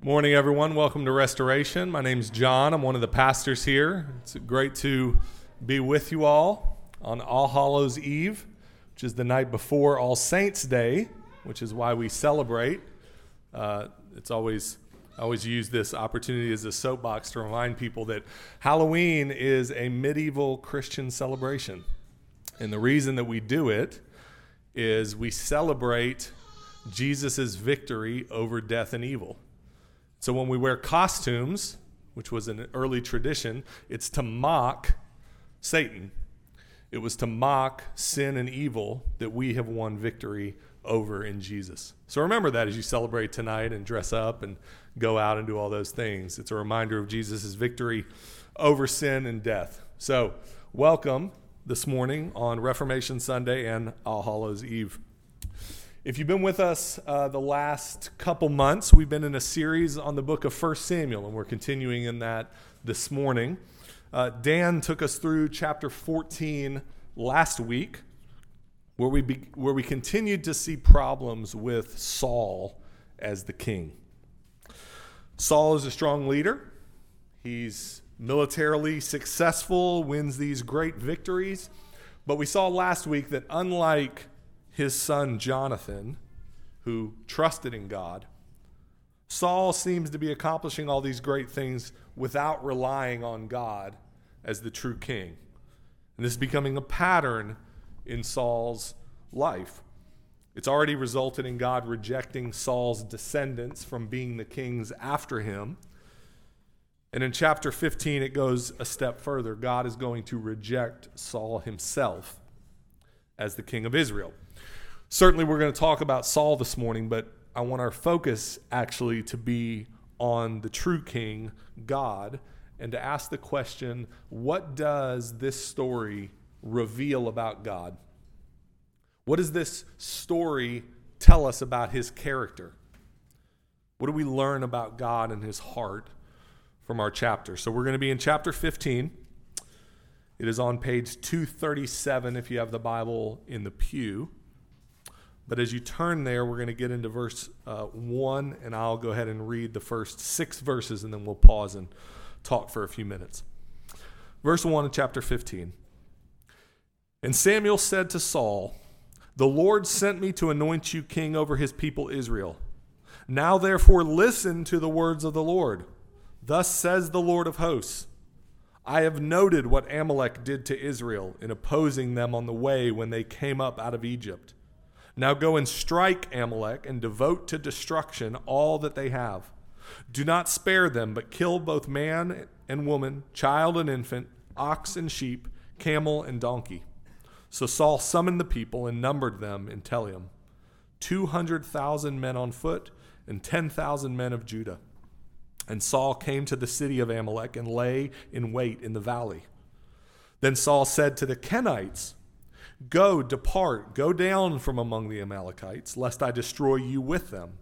Morning, everyone. Welcome to Restoration. My name's John. I'm one of the pastors here. It's great to be with you all on All Hallows Eve, which is the night before All Saints Day, which is why we celebrate. Uh, it's always I always use this opportunity as a soapbox to remind people that Halloween is a medieval Christian celebration. And the reason that we do it is we celebrate Jesus' victory over death and evil. So when we wear costumes, which was an early tradition, it's to mock Satan. It was to mock sin and evil that we have won victory over in Jesus. So remember that as you celebrate tonight and dress up and go out and do all those things. It's a reminder of Jesus' victory over sin and death. So, welcome this morning on Reformation Sunday and All Hallows Eve. If you've been with us uh, the last couple months, we've been in a series on the book of 1 Samuel, and we're continuing in that this morning. Uh, Dan took us through chapter 14 last week, where we, be, where we continued to see problems with Saul as the king. Saul is a strong leader. He's militarily successful, wins these great victories. But we saw last week that unlike his son Jonathan, who trusted in God, Saul seems to be accomplishing all these great things without relying on God as the true king. And this is becoming a pattern in Saul's life. It's already resulted in God rejecting Saul's descendants from being the kings after him. And in chapter 15, it goes a step further. God is going to reject Saul himself as the king of Israel. Certainly, we're going to talk about Saul this morning, but I want our focus actually to be on the true king, God, and to ask the question what does this story reveal about God? What does this story tell us about his character? What do we learn about God and his heart from our chapter? So, we're going to be in chapter 15. It is on page 237 if you have the Bible in the pew. But as you turn there, we're going to get into verse uh, 1, and I'll go ahead and read the first six verses, and then we'll pause and talk for a few minutes. Verse 1 of chapter 15. And Samuel said to Saul, The Lord sent me to anoint you king over his people Israel. Now therefore listen to the words of the Lord. Thus says the Lord of hosts I have noted what Amalek did to Israel in opposing them on the way when they came up out of Egypt. Now go and strike Amalek and devote to destruction all that they have. Do not spare them, but kill both man and woman, child and infant, ox and sheep, camel and donkey. So Saul summoned the people and numbered them in Telaim 200,000 men on foot and 10,000 men of Judah. And Saul came to the city of Amalek and lay in wait in the valley. Then Saul said to the Kenites, Go, depart, go down from among the Amalekites, lest I destroy you with them.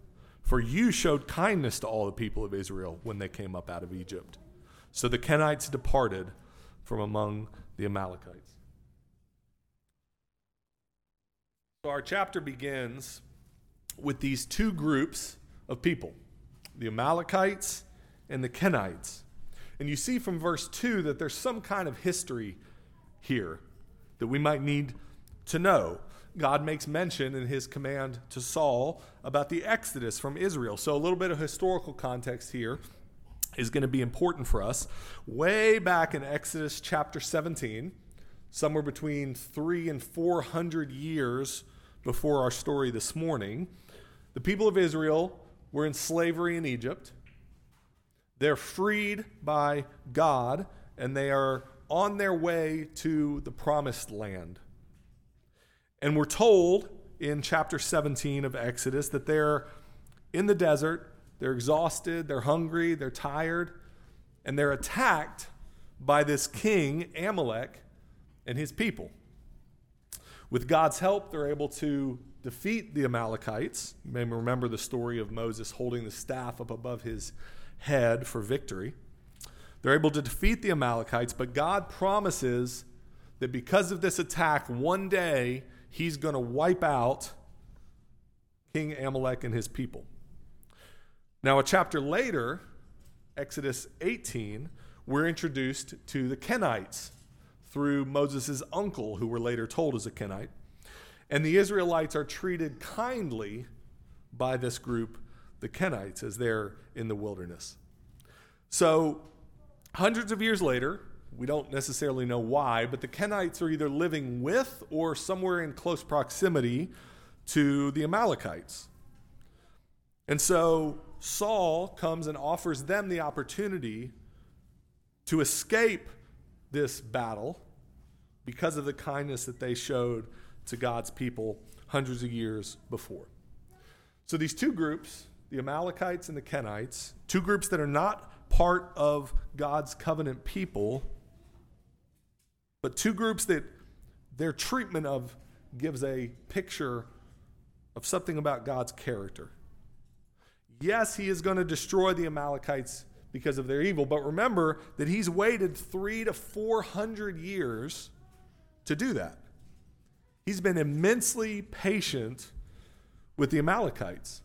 For you showed kindness to all the people of Israel when they came up out of Egypt. So the Kenites departed from among the Amalekites. So our chapter begins with these two groups of people the Amalekites and the Kenites. And you see from verse 2 that there's some kind of history here that we might need to know. God makes mention in his command to Saul about the exodus from Israel. So, a little bit of historical context here is going to be important for us. Way back in Exodus chapter 17, somewhere between three and 400 years before our story this morning, the people of Israel were in slavery in Egypt. They're freed by God, and they are on their way to the promised land. And we're told in chapter 17 of Exodus that they're in the desert, they're exhausted, they're hungry, they're tired, and they're attacked by this king, Amalek, and his people. With God's help, they're able to defeat the Amalekites. You may remember the story of Moses holding the staff up above his head for victory. They're able to defeat the Amalekites, but God promises that because of this attack, one day he's going to wipe out King Amalek and his people. Now, a chapter later, Exodus 18, we're introduced to the Kenites through Moses' uncle, who were later told as a Kenite. And the Israelites are treated kindly by this group, the Kenites, as they're in the wilderness. So, hundreds of years later, we don't necessarily know why, but the Kenites are either living with or somewhere in close proximity to the Amalekites. And so Saul comes and offers them the opportunity to escape this battle because of the kindness that they showed to God's people hundreds of years before. So these two groups, the Amalekites and the Kenites, two groups that are not part of God's covenant people, but two groups that their treatment of gives a picture of something about God's character. Yes, he is going to destroy the Amalekites because of their evil, but remember that he's waited three to four hundred years to do that. He's been immensely patient with the Amalekites.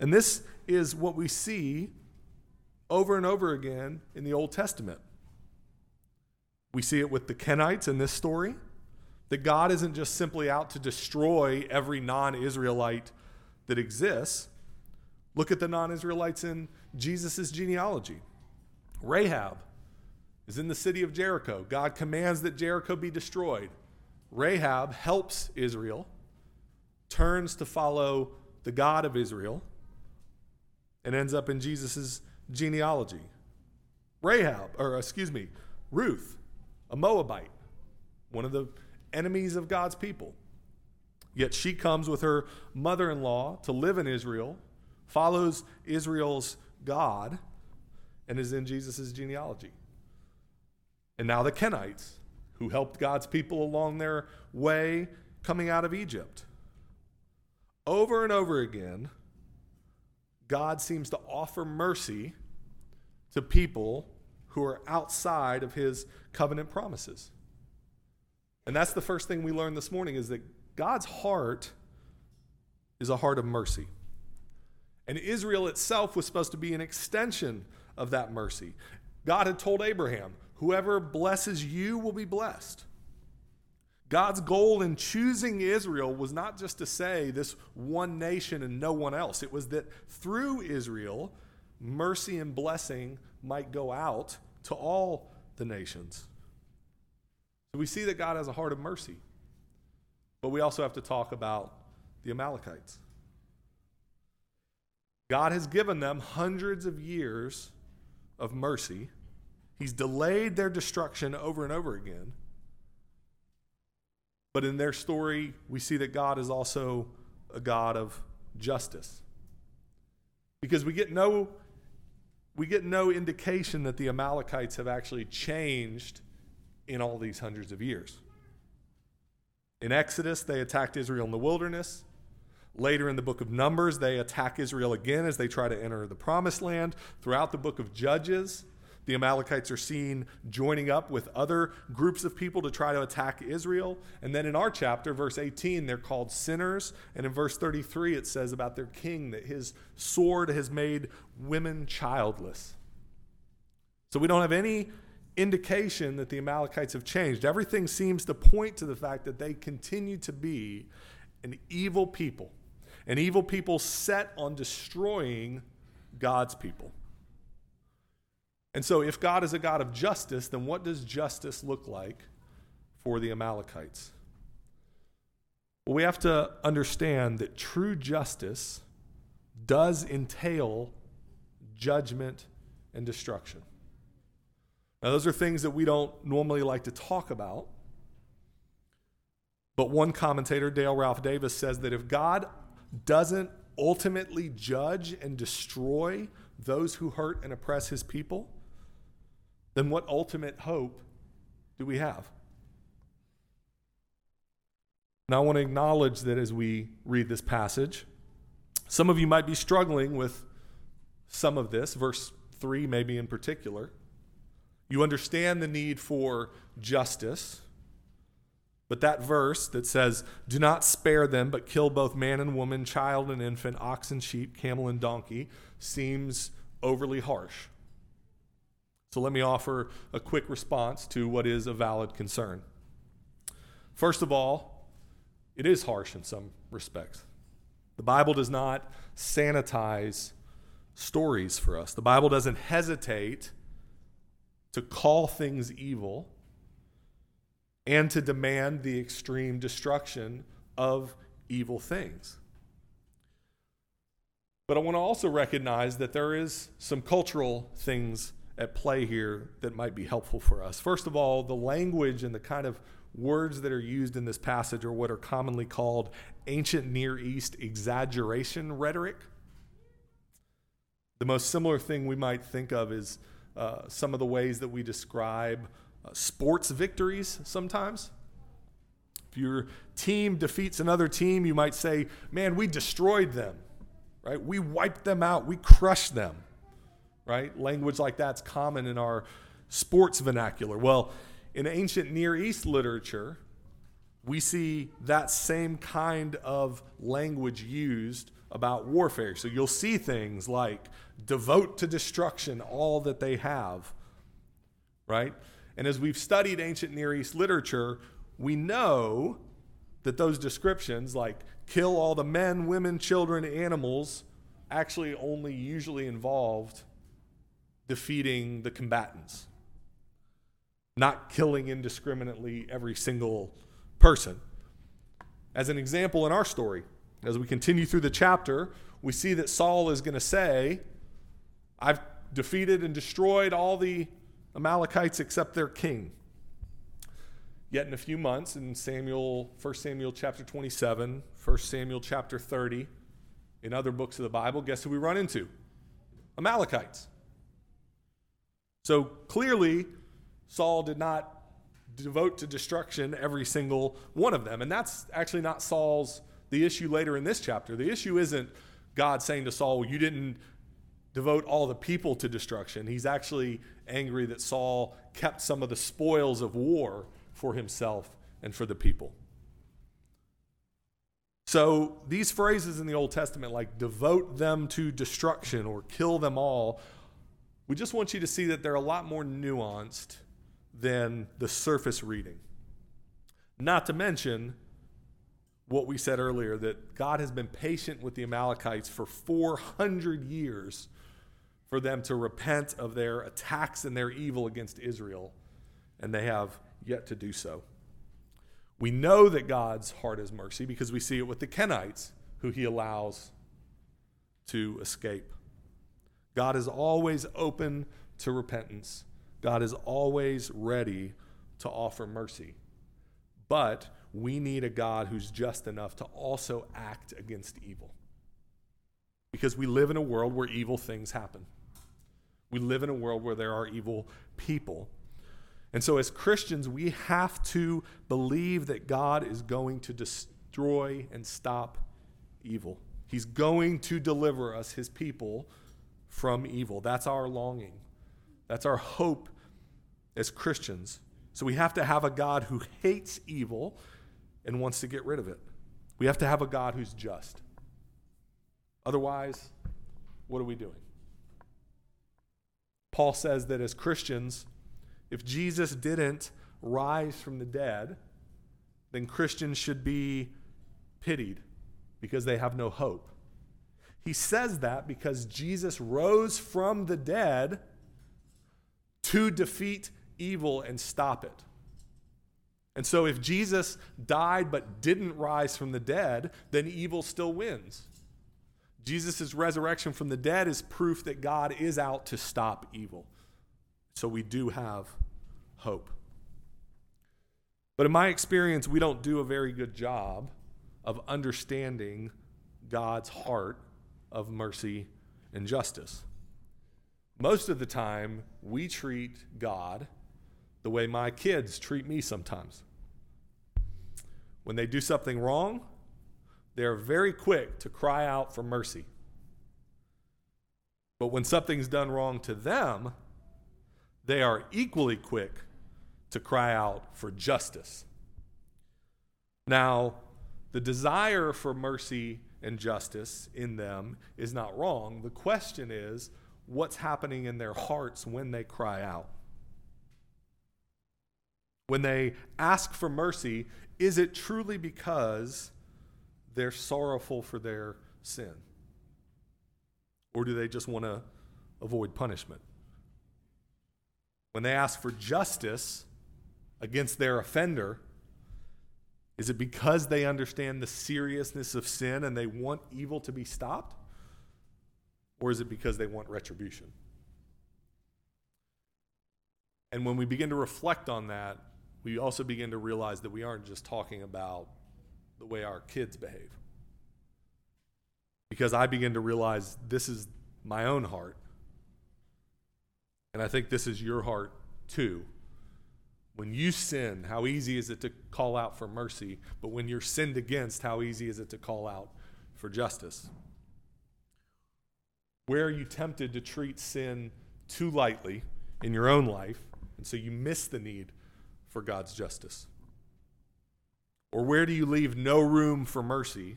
And this is what we see over and over again in the Old Testament. We see it with the Kenites in this story that God isn't just simply out to destroy every non Israelite that exists, Look at the non Israelites in Jesus' genealogy. Rahab is in the city of Jericho. God commands that Jericho be destroyed. Rahab helps Israel, turns to follow the God of Israel, and ends up in Jesus' genealogy. Rahab, or excuse me, Ruth, a Moabite, one of the enemies of God's people. Yet she comes with her mother in law to live in Israel follows Israel's God, and is in Jesus' genealogy. And now the Kenites, who helped God's people along their way coming out of Egypt. Over and over again, God seems to offer mercy to people who are outside of his covenant promises. And that's the first thing we learned this morning is that God's heart is a heart of mercy. And Israel itself was supposed to be an extension of that mercy. God had told Abraham, Whoever blesses you will be blessed. God's goal in choosing Israel was not just to say this one nation and no one else. It was that through Israel, mercy and blessing might go out to all the nations. So we see that God has a heart of mercy. But we also have to talk about the Amalekites. God has given them hundreds of years of mercy. He's delayed their destruction over and over again. But in their story, we see that God is also a God of justice. Because we get no we get no indication that the Amalekites have actually changed in all these hundreds of years. In Exodus, they attacked Israel in the wilderness. Later in the book of Numbers, they attack Israel again as they try to enter the promised land. Throughout the book of Judges, the Amalekites are seen joining up with other groups of people to try to attack Israel. And then in our chapter, verse 18, they're called sinners. And in verse 33, it says about their king that his sword has made women childless. So we don't have any indication that the Amalekites have changed. Everything seems to point to the fact that they continue to be an evil people an evil people set on destroying God's people. And so, if God is a God of justice, then what does justice look like for the Amalekites? Well, we have to understand that true justice does entail judgment and destruction. Now, those are things that we don't normally like to talk about. But one commentator, Dale Ralph Davis, says that if God doesn't ultimately judge and destroy those who hurt and oppress his people, then what ultimate hope do we have? Now, I want to acknowledge that as we read this passage, some of you might be struggling with some of this, verse 3 maybe in particular. You understand the need for justice, But that verse that says, Do not spare them, but kill both man and woman, child and infant, ox and sheep, camel and donkey, seems overly harsh. So let me offer a quick response to what is a valid concern. First of all, it is harsh in some respects. The Bible does not sanitize stories for us, the Bible doesn't hesitate to call things evil and to demand the extreme destruction of evil things. But I want to also recognize that there is some cultural things at play here that might be helpful for us. First of all, the language and the kind of words that are used in this passage are what are commonly called ancient Near East exaggeration rhetoric. The most similar thing we might think of is uh, some of the ways that we describe uh, sports victories sometimes. If your team defeats another team, you might say, Man, we destroyed them, right? We wiped them out, we crushed them right? Language like that's common in our sports vernacular. Well, in ancient Near East literature, we see that same kind of language used about warfare. So you'll see things like devote to destruction all that they have, right? And as we've studied ancient Near East literature, we know that those descriptions, like kill all the men, women, children, animals, actually only usually involved defeating the combatants, not killing indiscriminately every single person. As an example in our story, as we continue through the chapter, we see that Saul is going to say, I've defeated and destroyed all the Amalekites except their king. Yet in a few months, in Samuel, 1 Samuel chapter 27, 1 Samuel chapter 30, in other books of the Bible, guess who we run into? Amalekites. So clearly, Saul did not devote to destruction every single one of them. And that's actually not Saul's the issue later in this chapter. The issue isn't God saying to Saul, You didn't devote all the people to destruction. He's actually angry that Saul kept some of the spoils of war for himself and for the people. So these phrases in the Old Testament, like devote them to destruction or kill them all, we just want you to see that they're a lot more nuanced than the surface reading. Not to mention what we said earlier that God has been patient with the Amalekites for 400 years for them to repent of their attacks and their evil against Israel, and they have yet to do so. We know that God's heart is mercy because we see it with the Kenites, who he allows to escape. God is always open to repentance. God is always ready to offer mercy. But we need a God who's just enough to also act against evil. Because we live in a world where evil things happen. We live in a world where there are evil people. And so, as Christians, we have to believe that God is going to destroy and stop evil. He's going to deliver us, his people, from evil. That's our longing. That's our hope as Christians. So we have to have a God who hates evil and wants to get rid of it. We have to have a God who's just. Otherwise, what are we doing? Paul says that as Christians, if Jesus didn't rise from the dead, then Christians should be pitied because they have no hope. He says that because Jesus rose from the dead to defeat evil and stop it. And so, if Jesus died but didn't rise from the dead, then evil still wins. Jesus' resurrection from the dead is proof that God is out to stop evil. So, we do have hope. But in my experience, we don't do a very good job of understanding God's heart of mercy and justice. Most of the time, we treat God the way my kids treat me sometimes. When they do something wrong, they're very quick to cry out for mercy. But when something's done wrong to them, they are equally quick to cry out for justice. Now, the desire for mercy and justice in them is not wrong. The question is what's happening in their hearts when they cry out? When they ask for mercy, is it truly because they're sorrowful for their sin? Or do they just want to avoid punishment? When they ask for justice against their offender, is it because they understand the seriousness of sin and they want evil to be stopped? Or is it because they want retribution? And when we begin to reflect on that, we also begin to realize that we aren't just talking about the way our kids behave. Because I begin to realize this is my own heart. And I think this is your heart too. When you sin, how easy is it to call out for mercy? But when you're sinned against, how easy is it to call out for justice? Where are you tempted to treat sin too lightly in your own life, and so you miss the need for God's justice? Or where do you leave no room for mercy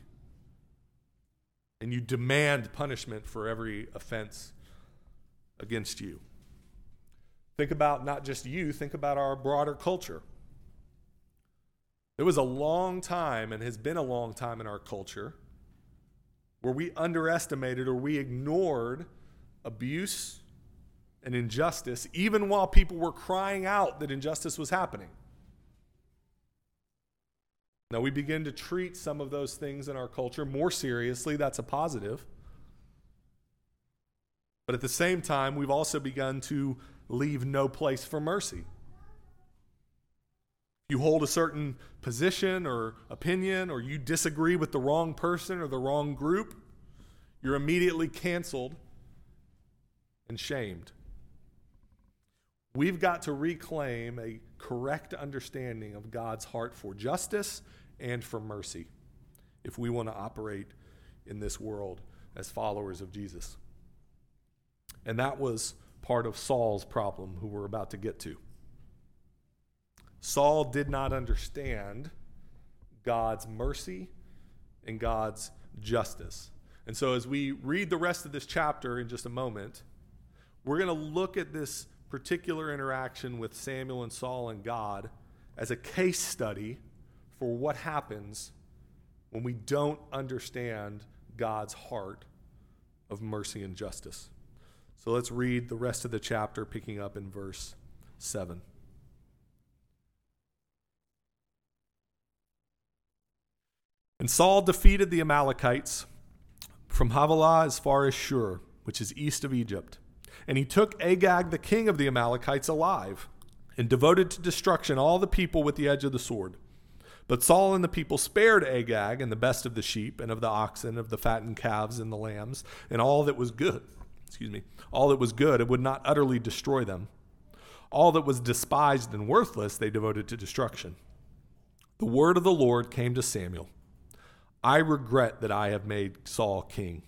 and you demand punishment for every offense against you? Think about not just you, think about our broader culture. It was a long time and has been a long time in our culture where we underestimated or we ignored abuse and injustice, even while people were crying out that injustice was happening. Now, we begin to treat some of those things in our culture more seriously. That's a positive. But at the same time, we've also begun to leave no place for mercy. You hold a certain position or opinion, or you disagree with the wrong person or the wrong group, you're immediately canceled and shamed. We've got to reclaim a correct understanding of God's heart for justice and for mercy if we want to operate in this world as followers of Jesus. And that was part of Saul's problem, who we're about to get to. Saul did not understand God's mercy and God's justice. And so, as we read the rest of this chapter in just a moment, we're going to look at this particular interaction with Samuel and Saul and God as a case study for what happens when we don't understand God's heart of mercy and justice. So let's read the rest of the chapter, picking up in verse 7. And Saul defeated the Amalekites from Havilah as far as Shur, which is east of Egypt. And he took Agag, the king of the Amalekites, alive, and devoted to destruction all the people with the edge of the sword. But Saul and the people spared Agag and the best of the sheep and of the oxen, of the fattened calves and the lambs, and all that was good excuse me, all that was good, it would not utterly destroy them. All that was despised and worthless, they devoted to destruction. The word of the Lord came to Samuel I regret that I have made Saul king,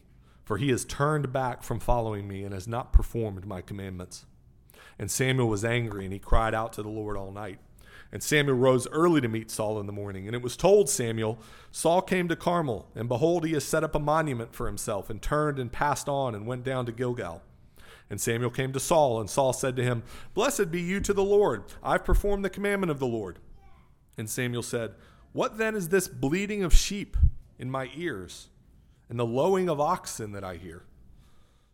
for he has turned back from following me and has not performed my commandments. And Samuel was angry, and he cried out to the Lord all night. And Samuel rose early to meet Saul in the morning. And it was told Samuel, Saul came to Carmel, and behold, he has set up a monument for himself, and turned and passed on, and went down to Gilgal. And Samuel came to Saul, and Saul said to him, Blessed be you to the Lord. I've performed the commandment of the Lord. And Samuel said, What then is this bleating of sheep in my ears, and the lowing of oxen that I hear?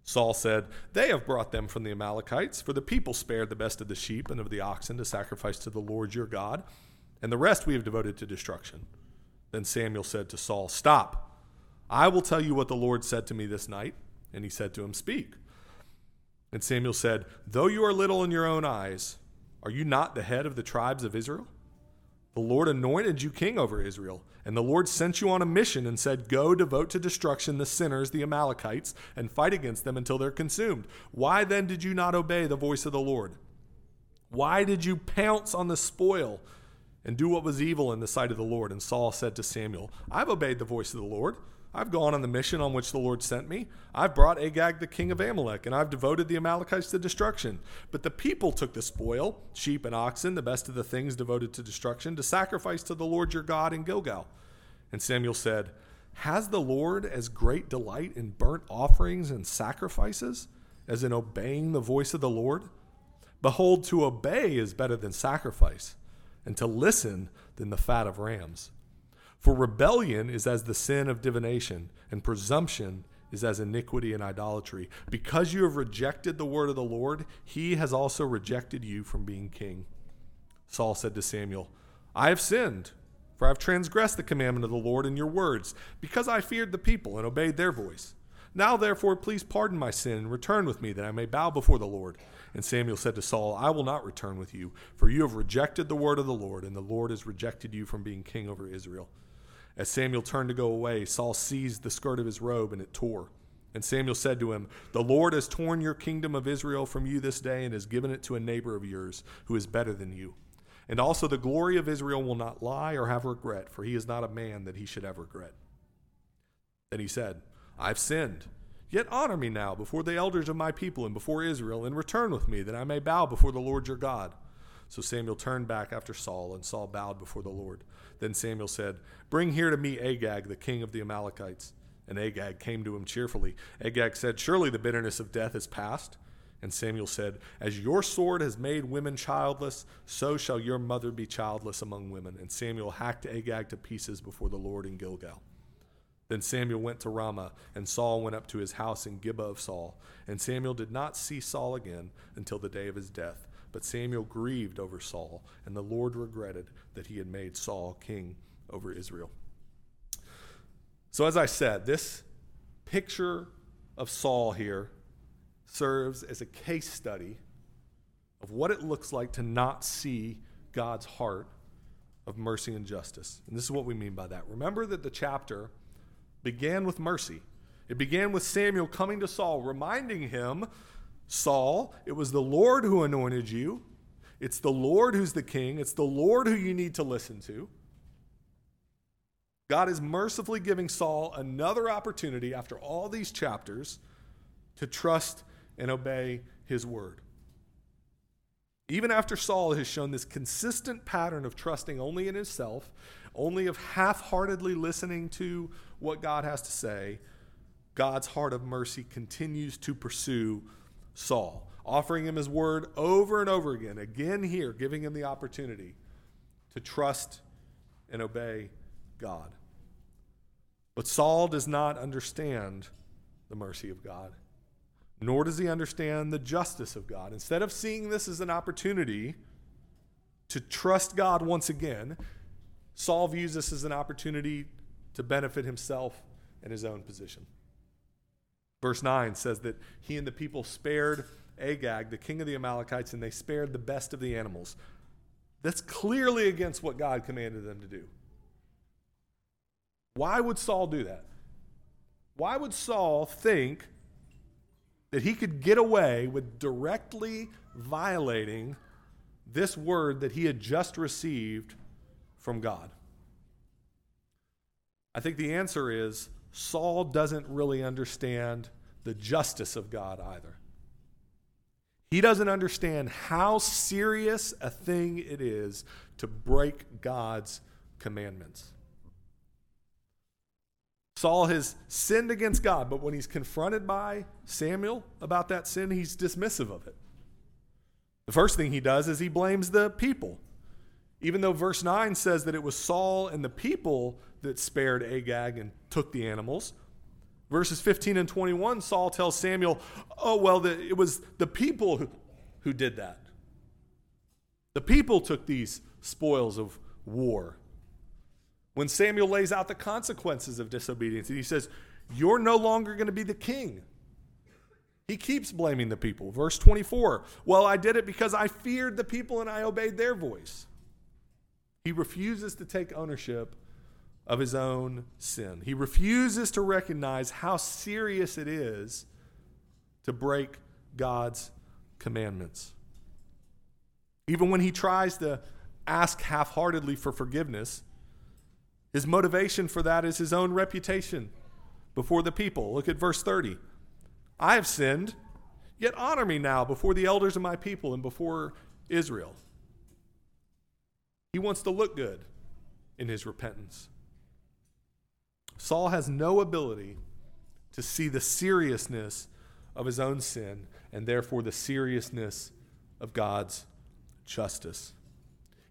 Saul said, They have brought them from the Amalekites, for the people spared the best of the sheep and of the oxen to sacrifice to the Lord your God, and the rest we have devoted to destruction. Then Samuel said to Saul, Stop. I will tell you what the Lord said to me this night. And he said to him, Speak. And Samuel said, Though you are little in your own eyes, are you not the head of the tribes of Israel? The Lord anointed you king over Israel, and the Lord sent you on a mission and said, Go devote to destruction the sinners, the Amalekites, and fight against them until they're consumed. Why then did you not obey the voice of the Lord? Why did you pounce on the spoil and do what was evil in the sight of the Lord? And Saul said to Samuel, I've obeyed the voice of the Lord. I've gone on the mission on which the Lord sent me. I've brought Agag, the king of Amalek, and I've devoted the Amalekites to destruction. But the people took the spoil, sheep and oxen, the best of the things devoted to destruction, to sacrifice to the Lord your God in Gilgal. And Samuel said, Has the Lord as great delight in burnt offerings and sacrifices as in obeying the voice of the Lord? Behold, to obey is better than sacrifice, and to listen than the fat of rams. For rebellion is as the sin of divination, and presumption is as iniquity and idolatry. Because you have rejected the word of the Lord, he has also rejected you from being king. Saul said to Samuel, I have sinned, for I have transgressed the commandment of the Lord in your words, because I feared the people and obeyed their voice. Now, therefore, please pardon my sin and return with me, that I may bow before the Lord. And Samuel said to Saul, I will not return with you, for you have rejected the word of the Lord, and the Lord has rejected you from being king over Israel. As Samuel turned to go away, Saul seized the skirt of his robe and it tore. And Samuel said to him, The Lord has torn your kingdom of Israel from you this day and has given it to a neighbor of yours who is better than you. And also the glory of Israel will not lie or have regret, for he is not a man that he should have regret. Then he said, I've sinned. Yet honor me now before the elders of my people and before Israel, and return with me, that I may bow before the Lord your God. So Samuel turned back after Saul, and Saul bowed before the Lord. Then Samuel said, Bring here to me Agag, the king of the Amalekites. And Agag came to him cheerfully. Agag said, Surely the bitterness of death is past. And Samuel said, As your sword has made women childless, so shall your mother be childless among women. And Samuel hacked Agag to pieces before the Lord in Gilgal. Then Samuel went to Ramah, and Saul went up to his house in Gibeah of Saul. And Samuel did not see Saul again until the day of his death. But Samuel grieved over Saul, and the Lord regretted that he had made Saul king over Israel. So, as I said, this picture of Saul here serves as a case study of what it looks like to not see God's heart of mercy and justice. And this is what we mean by that. Remember that the chapter began with mercy. It began with Samuel coming to Saul, reminding him Saul, it was the Lord who anointed you. It's the Lord who's the king. It's the Lord who you need to listen to. God is mercifully giving Saul another opportunity after all these chapters to trust and obey his word. Even after Saul has shown this consistent pattern of trusting only in himself, only of half heartedly listening to what God has to say, God's heart of mercy continues to pursue Saul, offering him his word over and over again, again here, giving him the opportunity to trust and obey God. But Saul does not understand the mercy of God, nor does he understand the justice of God. Instead of seeing this as an opportunity to trust God once again, Saul views this as an opportunity to benefit himself and his own position. Verse 9 says that he and the people spared Agag, the king of the Amalekites, and they spared the best of the animals. That's clearly against what God commanded them to do. Why would Saul do that? Why would Saul think that he could get away with directly violating this word that he had just received from God? I think the answer is Saul doesn't really understand the justice of God either. He doesn't understand how serious a thing it is to break God's commandments. Saul has sinned against God, but when he's confronted by Samuel about that sin, he's dismissive of it. The first thing he does is he blames the people. Even though verse 9 says that it was Saul and the people that spared Agag and took the animals, Verses 15 and 21, Saul tells Samuel, Oh, well, the, it was the people who, who did that. The people took these spoils of war. When Samuel lays out the consequences of disobedience, he says, You're no longer going to be the king. He keeps blaming the people. Verse 24, Well, I did it because I feared the people and I obeyed their voice. He refuses to take ownership of his own sin. He refuses to recognize how serious it is to break God's commandments. Even when he tries to ask half heartedly for forgiveness, his motivation for that is his own reputation before the people. Look at verse 30. I have sinned, yet honor me now before the elders of my people and before Israel. He wants to look good in his repentance. Saul has no ability to see the seriousness of his own sin and therefore the seriousness of God's justice.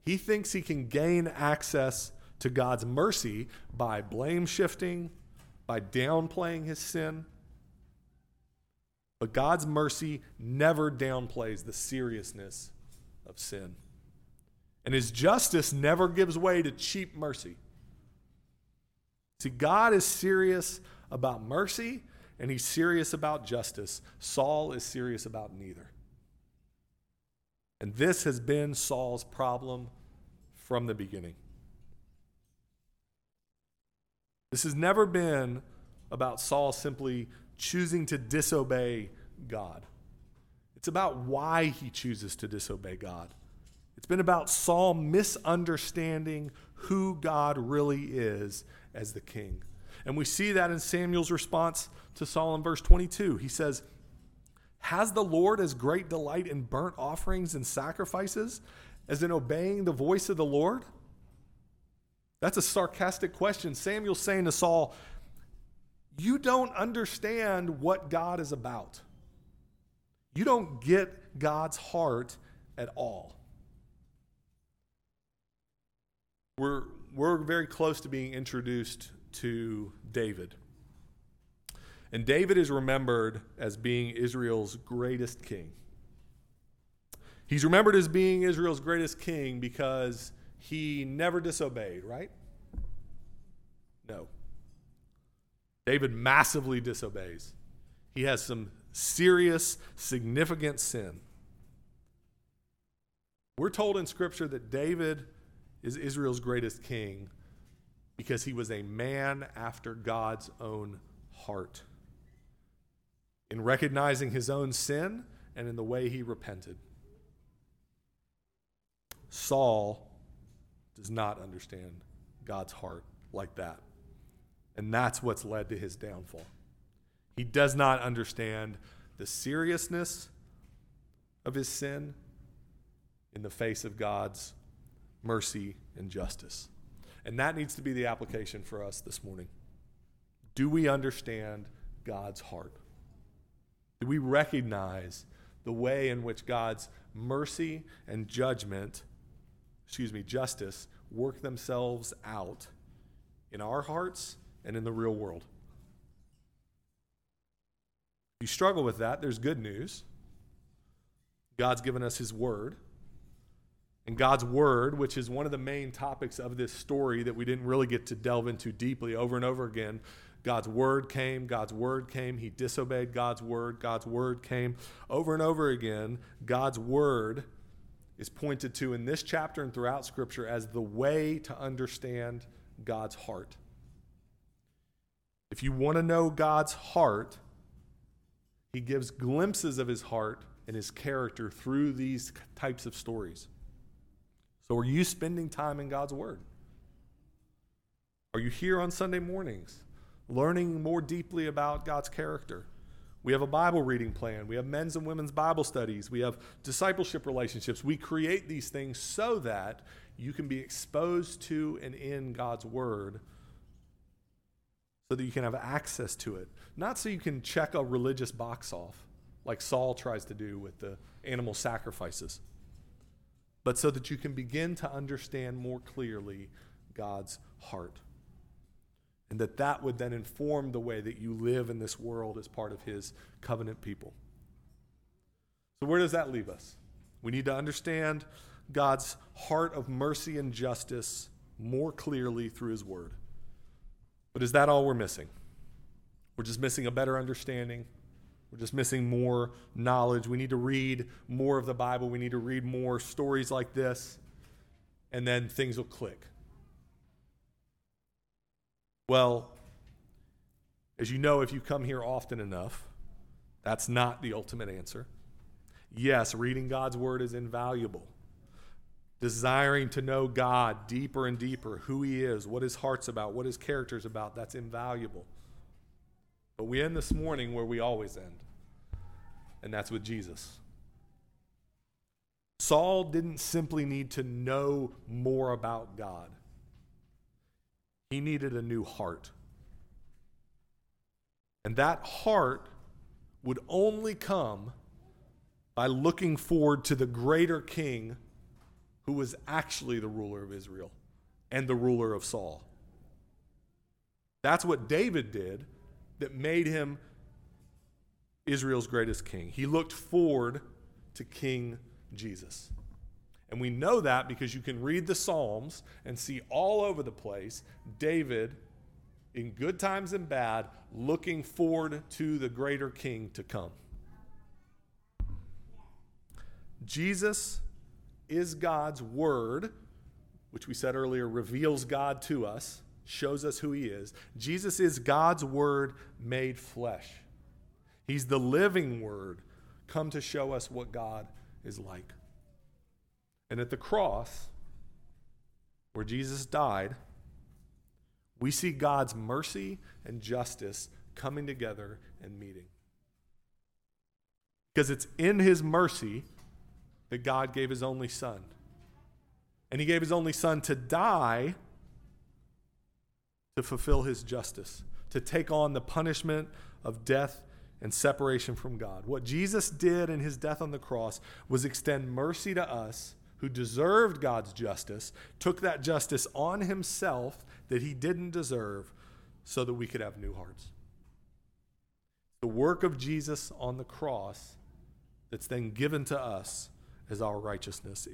He thinks he can gain access to God's mercy by blame shifting, by downplaying his sin. But God's mercy never downplays the seriousness of sin. And his justice never gives way to cheap mercy. See, God is serious about mercy and he's serious about justice. Saul is serious about neither. And this has been Saul's problem from the beginning. This has never been about Saul simply choosing to disobey God. It's about why he chooses to disobey God. It's been about Saul misunderstanding who God really is as the king. And we see that in Samuel's response to Saul in verse 22. He says, Has the Lord as great delight in burnt offerings and sacrifices as in obeying the voice of the Lord? That's a sarcastic question. Samuel's saying to Saul, You don't understand what God is about. You don't get God's heart at all. We're, we're very close to being introduced to David. And David is remembered as being Israel's greatest king. He's remembered as being Israel's greatest king because he never disobeyed, right? No. David massively disobeys. He has some serious, significant sin. We're told in Scripture that David is Israel's greatest king because he was a man after God's own heart. In recognizing his own sin and in the way he repented. Saul does not understand God's heart like that. And that's what's led to his downfall. He does not understand the seriousness of his sin in the face of God's mercy and justice. And that needs to be the application for us this morning. Do we understand God's heart? Do we recognize the way in which God's mercy and judgment, excuse me, justice, work themselves out in our hearts and in the real world? If you struggle with that, there's good news. God's given us His Word. And God's word, which is one of the main topics of this story that we didn't really get to delve into deeply over and over again. God's word came, God's word came, he disobeyed God's word, God's word came. Over and over again, God's word is pointed to in this chapter and throughout Scripture as the way to understand God's heart. If you want to know God's heart, he gives glimpses of his heart and his character through these types of stories. So, are you spending time in God's Word? Are you here on Sunday mornings learning more deeply about God's character? We have a Bible reading plan. We have men's and women's Bible studies. We have discipleship relationships. We create these things so that you can be exposed to and in God's Word so that you can have access to it. Not so you can check a religious box off like Saul tries to do with the animal sacrifices but so that you can begin to understand more clearly God's heart. And that that would then inform the way that you live in this world as part of his covenant people. So, where does that leave us? We need to understand God's heart of mercy and justice more clearly through his word. But is that all we're missing? We're just missing a better understanding we're just missing more knowledge. We need to read more of the Bible. We need to read more stories like this, and then things will click. Well, as you know, if you come here often enough, that's not the ultimate answer. Yes, reading God's word is invaluable. Desiring to know God deeper and deeper, who He is, what His heart's about, what His character's about, that's invaluable. But we end this morning where we always end, and that's with Jesus. Saul didn't simply need to know more about God, he needed a new heart. And that heart would only come by looking forward to the greater king who was actually the ruler of Israel and the ruler of Saul. That's what David did that made him Israel's greatest king. He looked forward to King Jesus. And we know that because you can read the Psalms and see all over the place David, in good times and bad, looking forward to the greater king to come. Jesus is God's word, which we said earlier reveals God to us, shows us who he is. Jesus is God's word made flesh. He's the living word come to show us what God is like. And at the cross, where Jesus died, we see God's mercy and justice coming together and meeting. Because it's in his mercy that God gave his only son. And he gave his only son to die to fulfill his justice, to take on the punishment of death and separation from God. What Jesus did in his death on the cross was extend mercy to us who deserved God's justice, took that justice on himself that he didn't deserve so that we could have new hearts. The work of Jesus on the cross that's then given to us as our righteousness.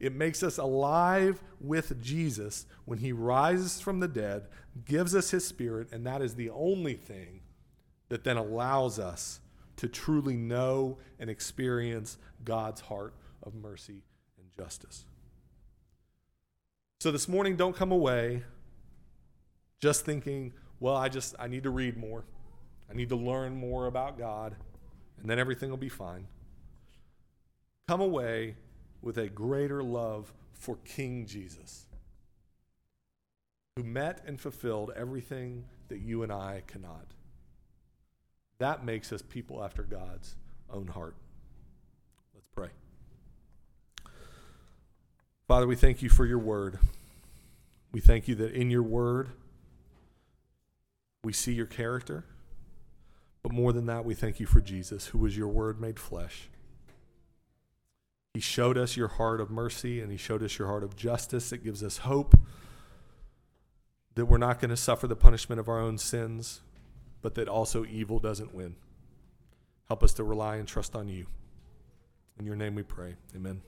It, makes us alive with Jesus when he rises from the dead, gives us his spirit, and that is the only thing that then allows us to truly know and experience God's heart of mercy and justice. So this morning, don't come away just thinking, well, I just I need to read more. I need to learn more about God, and then everything will be fine. Come away with a greater love for King Jesus, who met and fulfilled everything that you and I cannot. That makes us people after God's own heart. Let's pray. Father, we thank you for your word. We thank you that in your word we see your character. But more than that, we thank you for Jesus, who was your word made flesh. He showed us your heart of mercy and he showed us your heart of justice. It gives us hope that we're not going to suffer the punishment of our own sins, but that also evil doesn't win. Help us to rely and trust on you. In your name we pray. Amen.